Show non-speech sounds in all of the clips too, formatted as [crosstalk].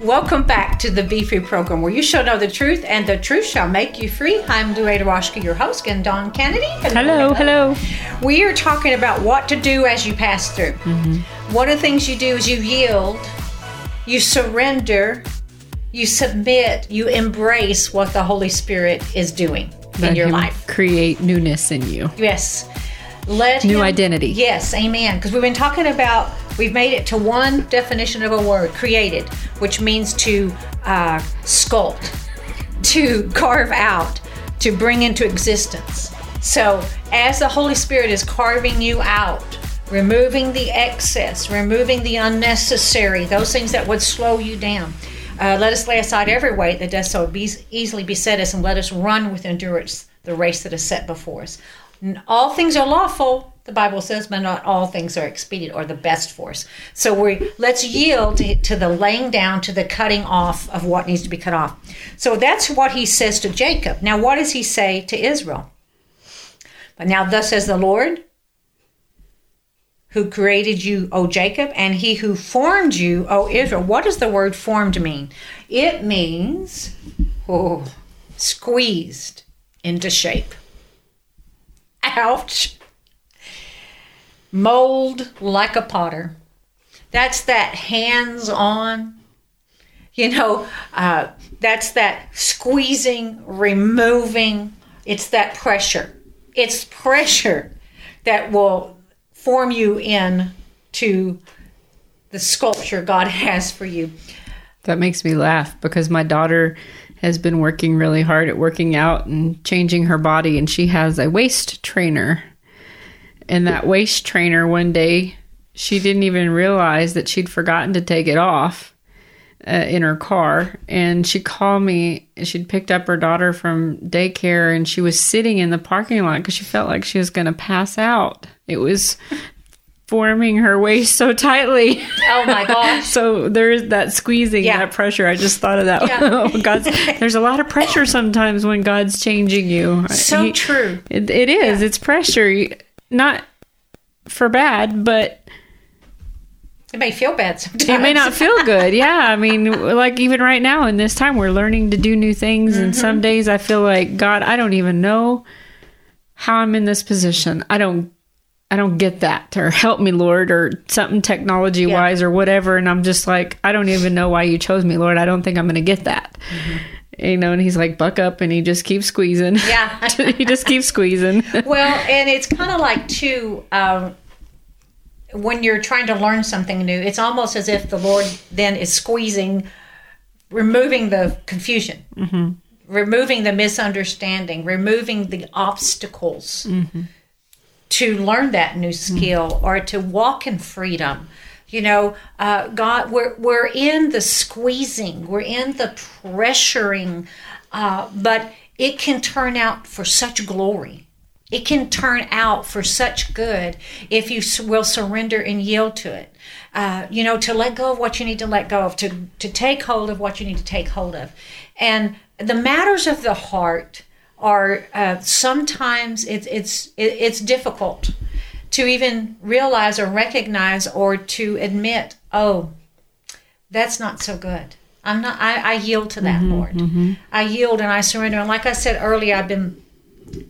Welcome back to the Be Free program where you shall know the truth and the truth shall make you free. I'm Louada Roshka, your host, and Don Kennedy. Hello, hello. We are talking about what to do as you pass through. Mm-hmm. One of the things you do is you yield, you surrender, you submit, you embrace what the Holy Spirit is doing in Let your him life. Create newness in you. Yes. Let New him- identity. Yes, amen. Because we've been talking about, we've made it to one definition of a word, created, which means to uh, sculpt, [laughs] to carve out, to bring into existence. So as the Holy Spirit is carving you out, removing the excess, removing the unnecessary, those things that would slow you down. Uh, let us lay aside every weight that does so be- easily beset us, and let us run with endurance the race that is set before us. All things are lawful, the Bible says, but not all things are expedient or the best for us. So we let's yield to, to the laying down, to the cutting off of what needs to be cut off. So that's what he says to Jacob. Now, what does he say to Israel? But now, thus says the Lord, who created you, O Jacob, and he who formed you, O Israel. What does the word formed mean? It means oh, squeezed into shape. Ouch. Mold like a potter. That's that hands on. You know, uh, that's that squeezing, removing. It's that pressure. It's pressure that will form you in to the sculpture God [laughs] has for you. That makes me laugh because my daughter has been working really hard at working out and changing her body, and she has a waist trainer. And that waist trainer, one day, she didn't even realize that she'd forgotten to take it off uh, in her car. And she called me. She'd picked up her daughter from daycare, and she was sitting in the parking lot because she felt like she was going to pass out. It was forming her waist so tightly. Oh my gosh. [laughs] So there's that squeezing, Yeah. that pressure. I just thought of that. Yeah. [laughs] Oh, God's, [laughs] there's a lot of pressure sometimes when God's changing you. So He- true. It, it is. Yeah. It's pressure. Not for bad, but It may feel bad sometimes. it may not feel good. Yeah. I mean, like even right now in this time, we're learning to do new things. And Mm-hmm. some days I feel like, God, I don't even know how I'm in this position. I don't. I don't get that, or help me, Lord, or something technology wise, or whatever. And I'm just like, I don't even know why you chose me, Lord. I don't think I'm going to get that. Mm-hmm. You know, and he's like, buck up, and he just keeps squeezing. Yeah. [laughs] he just keeps squeezing. [laughs] well, and it's kind of like too um, when you're trying to learn something new. It's almost as if the Lord then is squeezing, removing the confusion, mm-hmm. removing the misunderstanding, removing the obstacles mm-hmm. To learn that new skill or to walk in freedom. You know, uh, God, we're we're in the squeezing, we're in the pressuring, uh, but it can turn out for such glory. It can turn out for such good if you will surrender and yield to it. Uh, you know, to let go of what you need to let go of, to to take hold of what you need to take hold of, and the matters of the heart are uh, sometimes it's it's it, it's difficult to even realize or recognize or to admit. Oh, that's not so good. I'm not. I, I yield to that, Lord. I yield and I surrender. And like I said earlier, I've been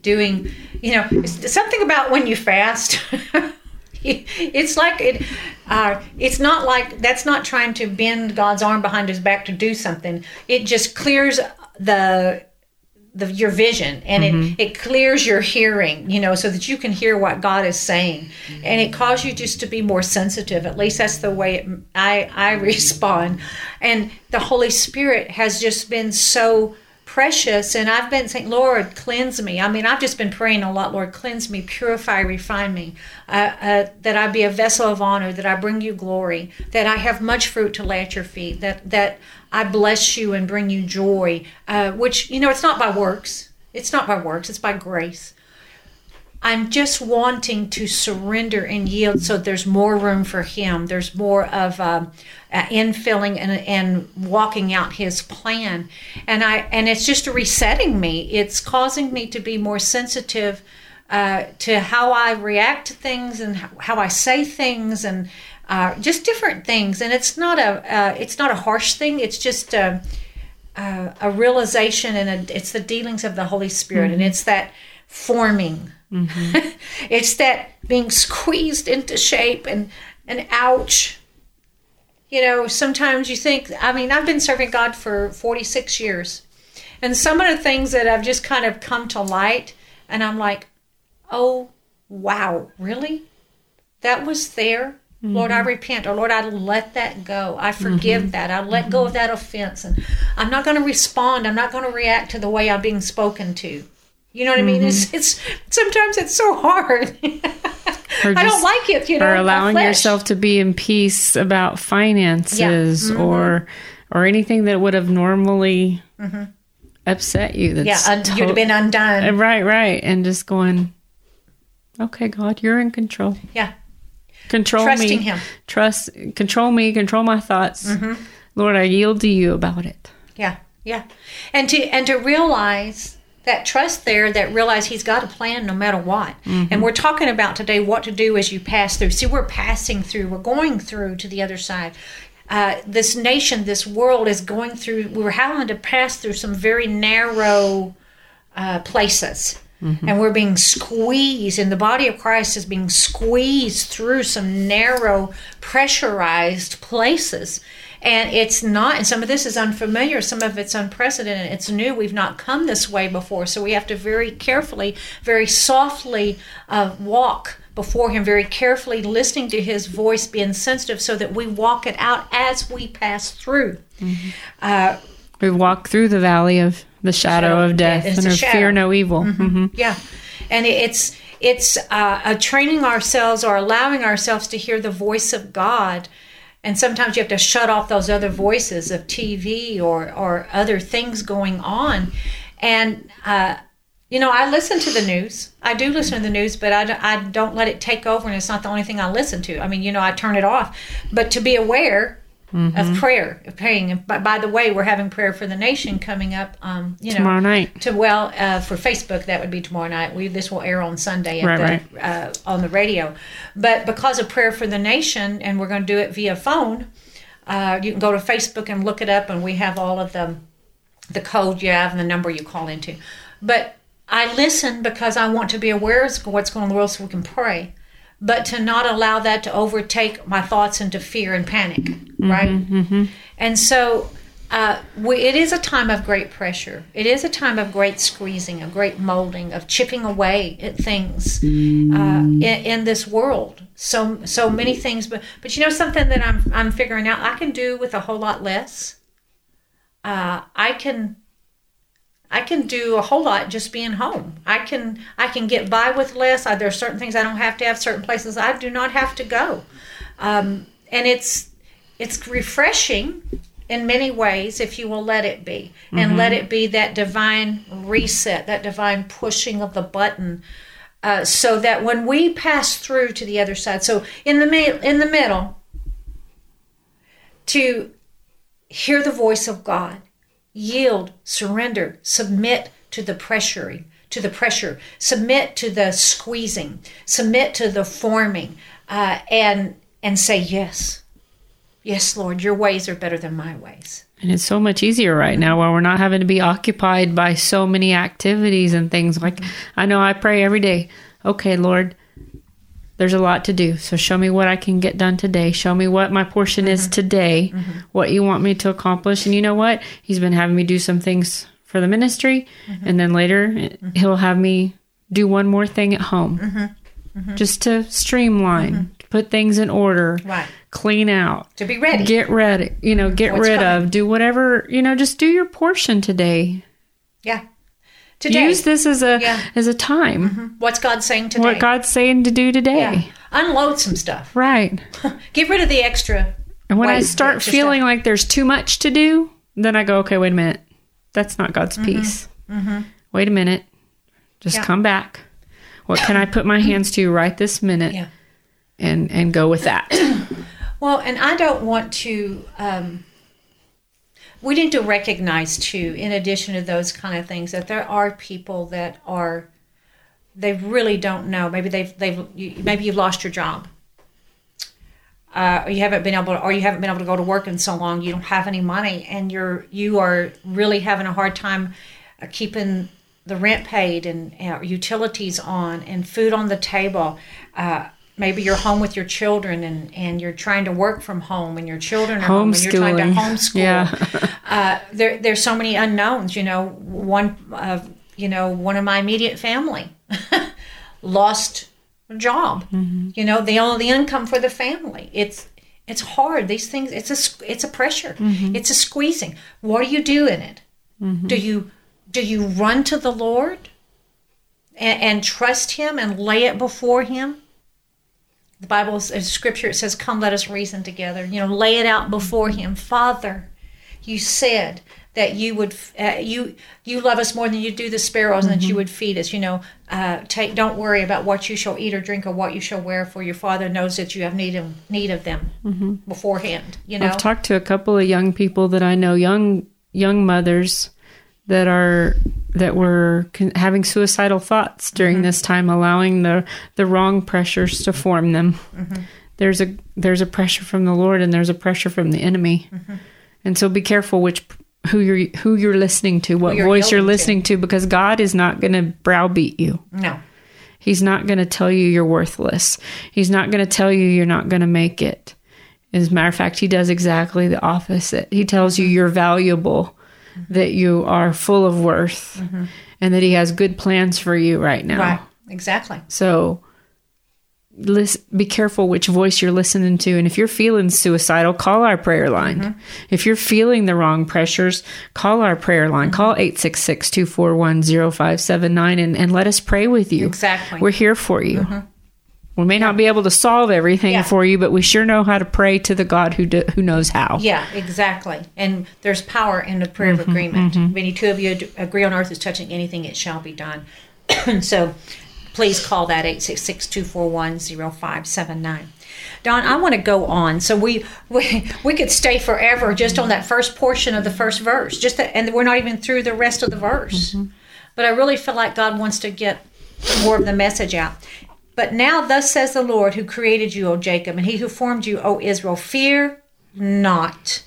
doing. You know, something about when you fast. [laughs] it's like it. Uh, it's not like that's not trying to bend God's arm behind His back to do something. It just clears the the, your vision and it, mm-hmm. it clears your hearing you know so that you can hear what god is saying. Mm-hmm. And it causes you just to be more sensitive. At least that's the way it, i i [laughs] respond. And the holy spirit has just been so precious and i've been saying lord cleanse me. I mean i've just been praying a lot lord cleanse me purify refine me uh, uh, that i be a vessel of honor that i bring you glory that i have much fruit to lay at your feet that that i bless you and bring you joy uh, which you know it's not by works. It's not by works. It's by grace I'm just wanting to surrender and yield so there's more room for Him. There's more of um, uh, infilling and, and walking out His plan. And I and it's just resetting me. It's causing me to be more sensitive uh, to how I react to things and how, I say things and uh, just different things. And it's not a uh, it's not a harsh thing. It's just a, a, a realization, and a, it's the dealings of the Holy Spirit, and it's that forming. Mm-hmm. [laughs] it's that being squeezed into shape, and and ouch. You know, sometimes you think. I mean, I've been serving God for forty six years, and some of the things that have just kind of come to light, and I'm like, oh wow, really? That was there. Lord, I mm-hmm. repent, or Lord, I let that go. I forgive mm-hmm. that. I let go of that offense, and I'm not going to respond. I'm not going to react to the way I'm being spoken to. You know what I mean? It's it's sometimes it's so hard. [laughs] I don't like it. You know, or allowing yourself to be in peace about finances Mm-hmm. or or anything that would have normally upset you. That's Yeah, un- you'd have been Uh, undone. right, right, and just going, okay, God, you're in control. Yeah, Control Trusting me. Him. Trust, control me. Control my thoughts. Mm-hmm. Lord, I yield to you about it. yeah, yeah, and to and to realize that trust there, that realize He's got a plan no matter what. And we're talking about today what to do as you pass through. See, we're passing through. We're going through to the other side. Uh, this nation, this world is going through. We're having to pass through some very narrow uh, places. And we're being squeezed, and the body of Christ is being squeezed through some narrow, pressurized places. And it's not, and some of this is unfamiliar, some of it's unprecedented, it's new. We've not come this way before. So we have to very carefully, very softly uh, walk before Him, very carefully listening to His voice, being sensitive so that we walk it out as we pass through. Uh, We walk through the valley of the shadow, Shadow of death, death. And fear no evil. hmm Yeah, and it's it's uh, a training ourselves or allowing ourselves to hear the voice of God. And sometimes you have to shut off those other voices of TV or or other things going on. And uh, you know, I listen to the news. I do listen to the news, but I, I don't let it take over. And it's not the only thing I listen to. I mean, you know, I turn it off. But to be aware of prayer, of praying. And by, by the way, we're having prayer for the nation coming up. Um, you know, Tomorrow night. to well uh, for Facebook that would be tomorrow night. We this will air on Sunday at Right, the, Uh, on the radio, but because of prayer for the nation, and we're going to do it via phone. Uh, you can go to Facebook and look it up, and we have all of the the code you have and the number you call into. But I listen because I want to be aware of what's going on in the world, so we can pray. But to not allow that to overtake my thoughts into fear and panic, right? And so uh, we, it is a time of great pressure. It is a time of great squeezing, of great molding, of chipping away at things uh, in, in this world. So so many things, but but you know something that I'm I'm figuring out I can do with a whole lot less. Uh, I can I can do a whole lot just being home. I can I can get by with less. I, there are certain things I don't have to have. Certain places I do not have to go, um, and it's it's refreshing in many ways if you will let it be and let it be that divine reset, that divine pushing of the button, uh, so that when we pass through to the other side, so in the mi- in the middle, to hear the voice of God yield, surrender, submit to the pressuring, to the pressure, submit to the squeezing, submit to the forming, uh, and and say yes, yes, Lord, your ways are better than my ways. And it's so much easier right now while we're not having to be occupied by so many activities and things. Like, I know I pray every day, okay, Lord, there's a lot to do. So show me what I can get done today. Show me what my portion is mm-hmm. today, mm-hmm. what you want me to accomplish. And you know what? He's been having me do some things for the ministry. Mm-hmm. And then later, he'll have me do one more thing at home just to streamline, to put things in order, Right. clean out To be ready. get ready you know get What's rid coming. of do whatever you know just do your portion today yeah. Today. use this as a Yeah. as a time What's God saying today? what god's saying to do today yeah. Unload some stuff. right [laughs] Get rid of the extra. and when i start feeling like there's too much to do then i go okay wait a minute that's not god's peace wait a minute just Mm-hmm. Yeah. come back what can i put my [coughs] hands to right this minute Yeah. and and go with that [coughs] Well, and I don't want to. Um, we need to recognize too, in addition to those kind of things, that there are people that are they really don't know. Maybe they've they've you, maybe you've lost your job. uh, or you haven't been able to, or you haven't been able to go to work in so long, you don't have any money, and you're you are really having a hard time uh, keeping the rent paid and uh, utilities on and food on the table. Uh, maybe you're home with your children and, and you're trying to work from home and your children are home and you're trying to homeschool. Yeah. [laughs] uh, there, there's so many unknowns. You know, one of you know one of my immediate family [laughs] lost a job. Mm-hmm. You know, the only the income for the family. It's it's hard. These things. It's a it's a pressure. Mm-hmm. It's a squeezing. What do you do in it? Mm-hmm. Do you do you run to the Lord and, and trust Him and lay it before Him? The Bible, Scripture, it says, "Come, let us reason together." You know, lay it out before Him, Father. You said that you would uh, you you love us more than you do the sparrows, and that you would feed us. You know, uh, take don't worry about what you shall eat or drink or what you shall wear, for your Father knows that you have need of need of them beforehand. You know, I've talked to a couple of young people that I know, young young mothers that are that were con- having suicidal thoughts during Mm-hmm. this time, allowing the the wrong pressures to form them. Mm-hmm. There's a there's a pressure from the Lord and there's a pressure from the enemy, Mm-hmm. and so be careful which who you're who you're listening to, what you're voice you're yielding to. listening to, because God is not going to browbeat you. no, He's not going to tell you you're worthless. He's not going to tell you you're not going to make it. As a matter of fact, he does exactly the opposite. He tells you you're valuable, that you are full of worth, mm-hmm. and that he has good plans for you right now. right, exactly. So listen, be careful which voice you're listening to. And if you're feeling suicidal, call our prayer line. Mm-hmm. If you're feeling the wrong pressures, call our prayer line. Call mm-hmm. 866 241 0579 and and let us pray with you. Exactly. We're here for you. We may not be able to solve everything Yeah. for you, but we sure know how to pray to the God who do, who knows how. Yeah, exactly. And there's power in the prayer of mm-hmm, agreement. Mm-hmm. If any two of you agree on earth is touching anything, it shall be done. [clears throat] so please call that 866-241-0579. Don, I want to go on. So we, we we could stay forever just on that first portion of the first verse. Just that, and we're not even through the rest of the verse. Mm-hmm. But I really feel like God wants to get more of the message out. But now, thus says the Lord, who created you, O Jacob, and he who formed you, O Israel, fear not.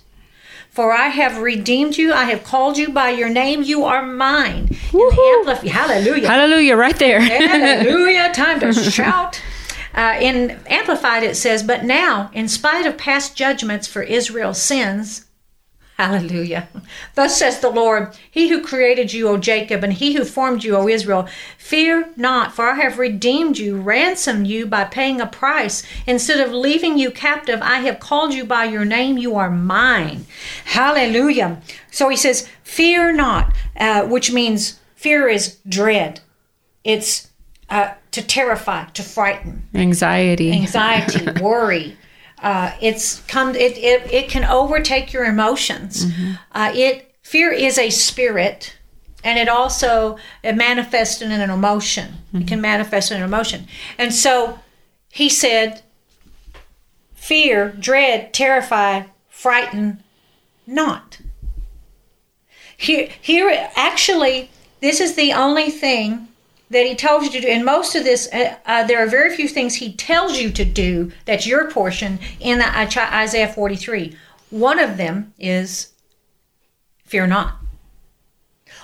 For I have redeemed you. I have called you by your name. You are mine. In the Ampli- hallelujah. Hallelujah, right there. Hallelujah. [laughs] Time to shout. Uh, in Amplified, it says, But now, in spite of past judgments for Israel's sins, hallelujah. Thus says the Lord, He who created you, O Jacob, and He who formed you, O Israel, fear not, for I have redeemed you, ransomed you by paying a price. Instead of leaving you captive, I have called you by your name. You are mine. Hallelujah. So he says, Fear not, uh, which means fear is dread. It's uh, to terrify, to frighten, Anxiety. anxiety, worry. Uh, it's come. It, it it can overtake your emotions. Uh, it fear is a spirit, and it also it manifests in an emotion. It can manifest in an emotion, and so he said, "Fear, dread, terrify, frighten, not." Here, here, actually, this is the only thing that he tells you to do. And most of this, uh, uh, there are very few things he tells you to do that's your portion in Isaiah 43. One of them is fear not.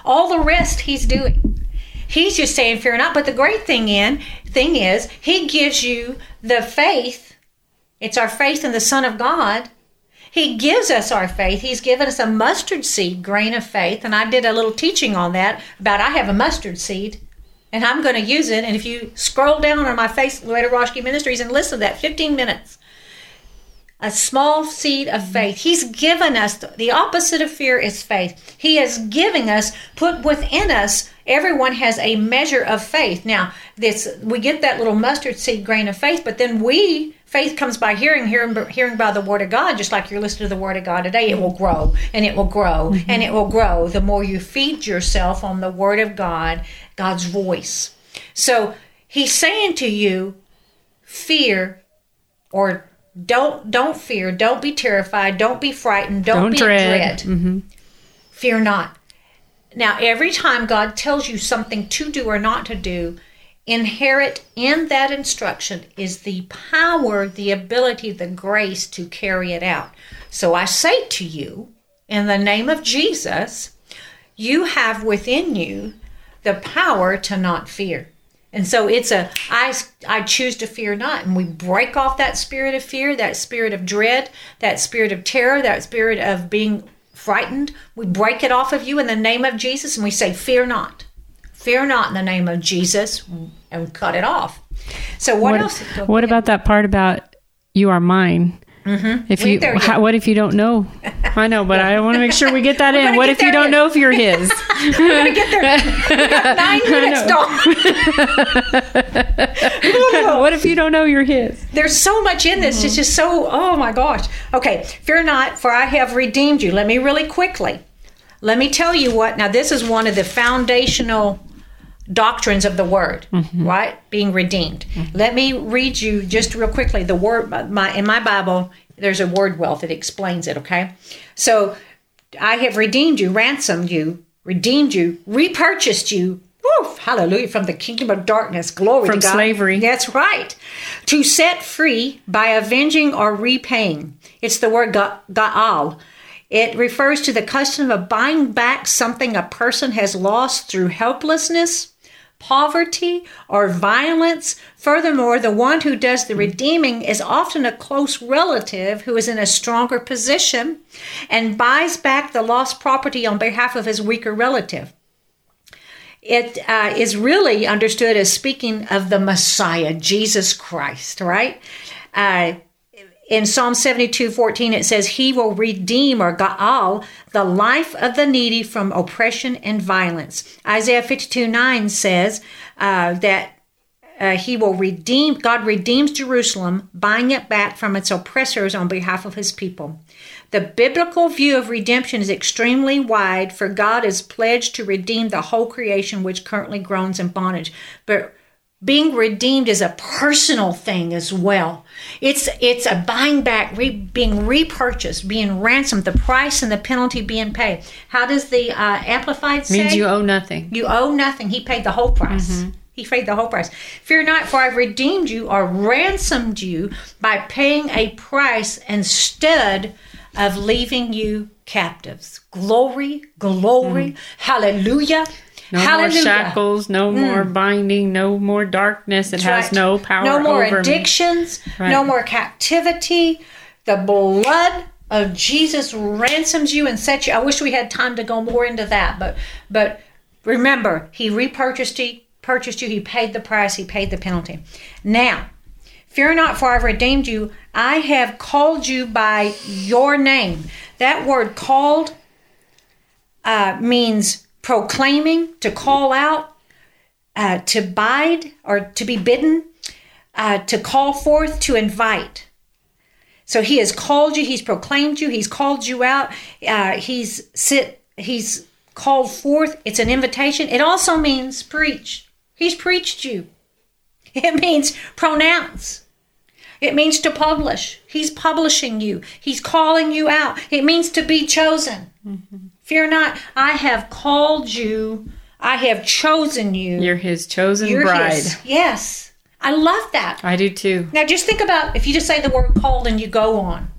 All the rest he's doing. He's just saying fear not. But the great thing in thing is he gives you the faith. It's our faith in the Son of God. He gives us our faith. He's given us a mustard seed grain of faith. And I did a little teaching on that about I have a mustard seed and I'm going to use it. And if you scroll down on my face, Louada Roshke Ministries, and listen to that 15 minutes, a small seed of faith. He's given us the opposite of fear is faith. He is giving us, put within us. Everyone has a measure of faith. Now, this we get that little mustard seed grain of faith, but then we faith comes by hearing, hearing, hearing by the word of God. Just like you're listening to the word of God today, it will grow and it will grow and it will grow. The more you feed yourself on the word of God, God's voice. So He's saying to you, fear or don't don't fear don't be terrified don't be frightened don't, Don't be dread. dread, mm-hmm. fear not now every time god tells you something to do or not to do inherent in that instruction is the power, the ability, the grace to carry it out. So I say to you, in the name of Jesus, you have within you the power to not fear. And so it's a I I choose to fear not and we break off that spirit of fear, that spirit of dread, that spirit of terror, that spirit of being frightened. We break it off of you in the name of Jesus and we say fear not. Fear not in the name of Jesus and cut it off. So what, what else? What about that part about you are mine? Mm-hmm. If you, how, what if you don't know? I know, but I want to make sure we get that [laughs] in. What if you don't in. know if you're his? [laughs] We're gonna get there. [laughs] Nine minutes, Dawn. what if you don't know you're his? There's so much in this. It's just so, oh my gosh. Okay, fear not, for I have redeemed you. Let me really quickly, let me tell you what. Now, this is one of the foundational doctrines of the word, mm-hmm. right? Being redeemed. Mm-hmm. Let me read you just real quickly the word, my, in my Bible, there's a word wealth that explains it, okay? So, I have redeemed you, ransomed you, redeemed you, repurchased you. Woo, hallelujah, from the kingdom of darkness. Glory From to God. slavery. That's right. To set free by avenging or repaying. It's the word ga- ga'al. It refers to the custom of buying back something a person has lost through helplessness, poverty, or violence. Furthermore, the one who does the redeeming is often a close relative who is in a stronger position and buys back the lost property on behalf of his weaker relative it uh, is really understood as speaking of the Messiah, Jesus Christ, right? Uh, in Psalm 72 14, it says, He will redeem or Ga'al the life of the needy from oppression and violence. Isaiah 52 9 says uh, that uh, he will redeem, God redeems Jerusalem, buying it back from its oppressors on behalf of his people. The biblical view of redemption is extremely wide, for God is pledged to redeem the whole creation which currently groans in bondage. But being redeemed is a personal thing as well. It's it's a buying back, re, being repurchased, being ransomed, the price and the penalty being paid. How does the uh, Amplified say? Means you owe nothing. You owe nothing. He paid the whole price. He paid the whole price. Fear not, for I've redeemed you or ransomed you by paying a price instead of leaving you captives. Glory, glory, hallelujah. No hallelujah. more shackles, no more binding, no more darkness. It has Right. no power No more addictions, Right. no more captivity. The blood of Jesus ransoms you and sets you. I wish we had time to go more into that, but but remember, he repurchased you, purchased you, he paid the price, he paid the penalty. Now, fear not, for I've redeemed you. I have called you by your name. That word called uh, means proclaiming, to call out, uh, to bide or to be bidden, uh, to call forth, to invite. So he has called you, he's proclaimed you, he's called you out, uh, he's sit, he's called forth. It's an invitation. It also means preach. He's preached you. [laughs] It means pronounce. It means to publish. He's publishing you. He's calling you out. It means to be chosen. Fear not. I have called you. I have chosen you. You're his chosen You're bride. his. Yes. I love that. I do too. Now just think about if you just say the word called and you go on.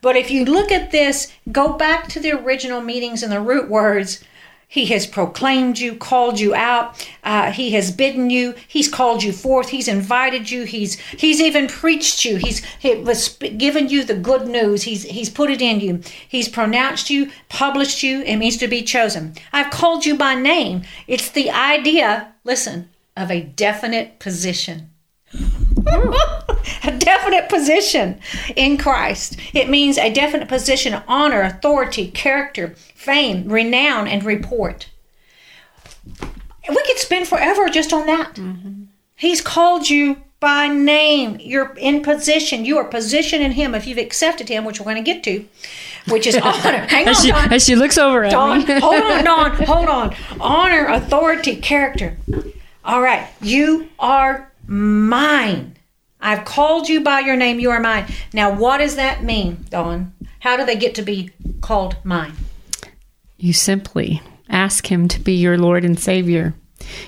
But if you look at this, go back to the original meanings and the root words. He has proclaimed you, called you out. Uh, he has bidden you. He's called you forth. He's invited you. He's he's even preached you. He's he was given you the good news. He's he's put it in you. He's pronounced you, published you. It means to be chosen. I've called you by name. It's the idea. Listen of a definite position [laughs] a definite position in Christ. It means a definite position of honor, authority, character, fame, renown, and report. We could spend forever just on that. Mm-hmm. He's called you by name. You're in position. You are positioned in Him if you've accepted Him, which we're going to get to, which is honor. [laughs] Hang on, As she, Don. as she looks over at Dawn, me. hold on, [laughs] Dawn, hold on. Honor, authority, character. All right, you are mine. I've called you by your name. You are mine. Now, what does that mean, Dawn? How do they get to be called mine? You simply ask him to be your Lord and Savior.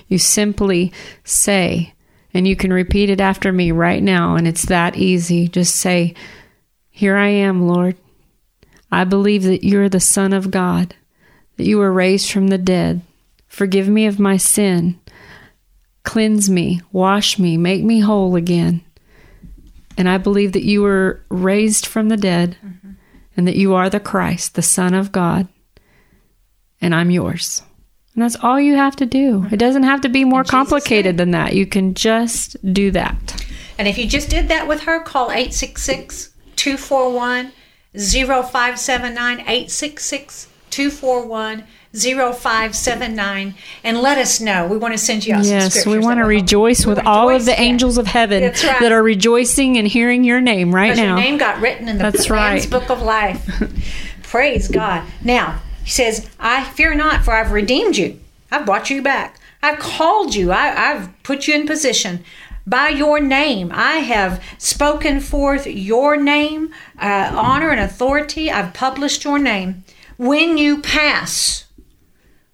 You simply say, And you can repeat it after me right now, and it's that easy. Just say, Here I am, Lord. I believe that you're the Son of God, that you were raised from the dead. Forgive me of my sin. Cleanse me, wash me, make me whole again. And I believe that you were raised from the dead mm-hmm. and that you are the Christ, the Son of God, and I'm yours. And that's all you have to do. It doesn't have to be more complicated than that. You can just do that. And if you just did that with her, call 866 241 0579 866 241 0579 and let us know. We want to send you out yes, we want to rejoice with all of the angels of heaven right. that are rejoicing and hearing your name right now. Your name got written in the That's right. book of life. [laughs] Praise God. Now, he says, I fear not, for I've redeemed you. I've brought you back. I've called you. I, have put you in position. By your name, I have spoken forth your name, uh, honor and authority. I've published your name. When you pass,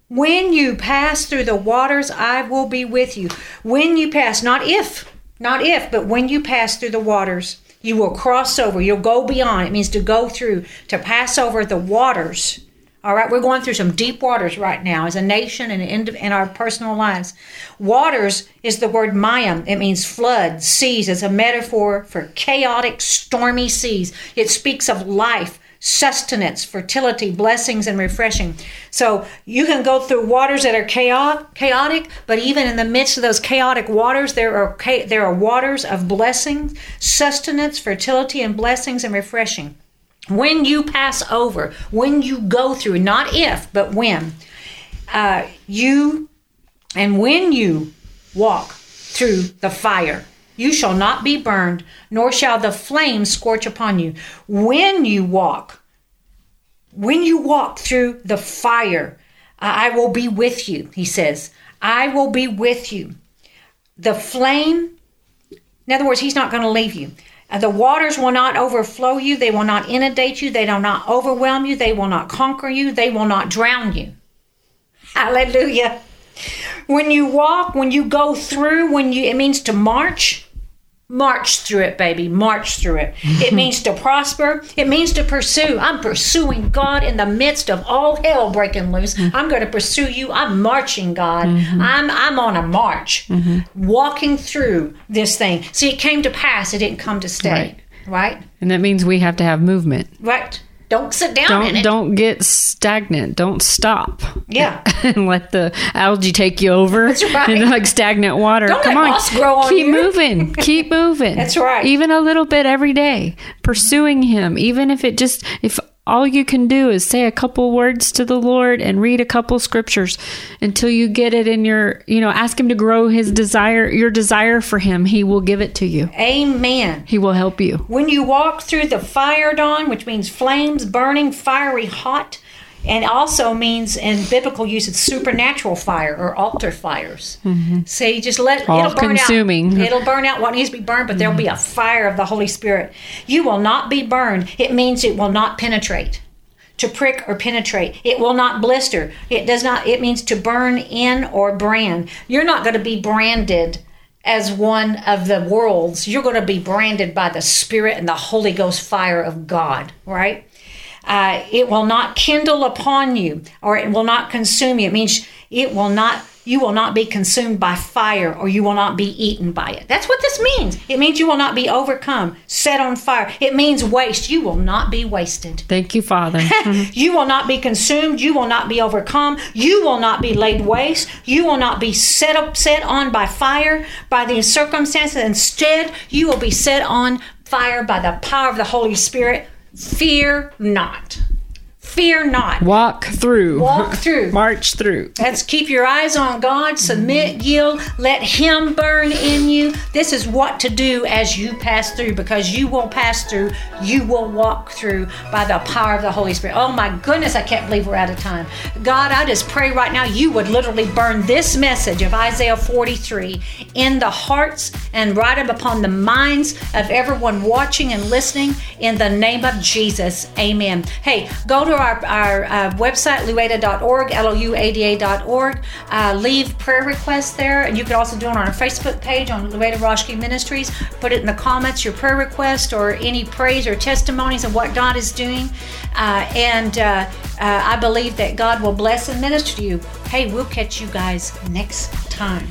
when you pass through the waters, I will be with you. When you pass, not if, not if, but when you pass through the waters, you will cross over. You'll go beyond. It means to go through, to pass over the waters. All right, we're going through some deep waters right now as a nation and in, our personal lives. Waters is the word mayim. It means flood, seas. It's a metaphor for chaotic, stormy seas. It speaks of life, sustenance, fertility, blessings, and refreshing. So you can go through waters that are chaotic, but even in the midst of those chaotic waters, there are there are waters of blessings, sustenance, fertility, and blessings and refreshing. When you pass over, when you go through, not if, but when, uh, you and when you walk through the fire you shall not be burned, nor shall the flame scorch upon you. When you walk, when you walk through the fire, I will be with you, he says. I will be with you. The flame, in other words, he's not going to leave you. The waters will not overflow you. They will not inundate you. They will not overwhelm you. They will not conquer you. They will not drown you. Hallelujah. When you walk, when you go through, when you, it means to march march through it, baby. March through it. [laughs] it means to prosper. It means to pursue. I'm pursuing God in the midst of all hell breaking loose. Mm-hmm. I'm going to pursue you. I'm marching, God. Mm-hmm. I'm I'm on a march, mm-hmm. walking through this thing. See, it came to pass. It didn't come to stay. Right. right? And that means we have to have movement. Right. Don't sit down don't, Don't get stagnant. Don't stop. Yeah. [laughs] and let the algae take you over. That's right. And like stagnant water. Don't Come on. on. Keep you. moving. [laughs] Keep moving. That's right. Even a little bit every day. Pursuing him. Even if it just if all you can do is say a couple words to the Lord and read a couple scriptures until you get it in your, you know, ask him to grow his desire, your desire for him. He will give it to you. Amen. He will help you. When you walk through the fire dawn, which means flames burning, fiery hot, and also means in biblical use it's supernatural fire or altar fires. Mm-hmm. So you just let All it'll burn consuming. out. [laughs] It'll burn out what needs to be burned, but mm-hmm. there'll be a fire of the Holy Spirit. You will not be burned. It means it will not penetrate. To prick or penetrate. It will not blister. It does not it means to burn in or brand. You're not going to be branded as one of the worlds. You're going to be branded by the Spirit and the Holy Ghost fire of God, right? Uh, it will not kindle upon you or it will not consume you. It means it will not you will not be consumed by fire or you will not be eaten by it. That's what this means. It means you will not be overcome, set on fire. It means waste. You will not be wasted. Thank you, Father. you will not be consumed. You will not be overcome. You will not be laid waste. You will not be set up, set on by fire, by the circumstances. Instead, you will be set on fire by the power of the Holy Spirit Fear not. Fear not. Walk through. Walk [laughs] through. March through. Let's keep your eyes on God. Submit, yield. Let Him burn in you. This is what to do as you pass through because you will pass through. You will walk through by the power of the Holy Spirit. Oh my goodness, I can't believe we're out of time. God, I just pray right now you would literally burn this message of Isaiah 43 in the hearts and write it upon the minds of everyone watching and listening in the name of Jesus. Amen. Hey, go to our our, our uh, website, louada.org, L-O-U-A-D-A.org. Uh, leave prayer requests there, and you can also do it on our Facebook page on Louada Roshki Ministries. Put it in the comments, your prayer request or any praise or testimonies of what God is doing. Uh, and uh, uh, I believe that God will bless and minister to you. Hey, we'll catch you guys next time.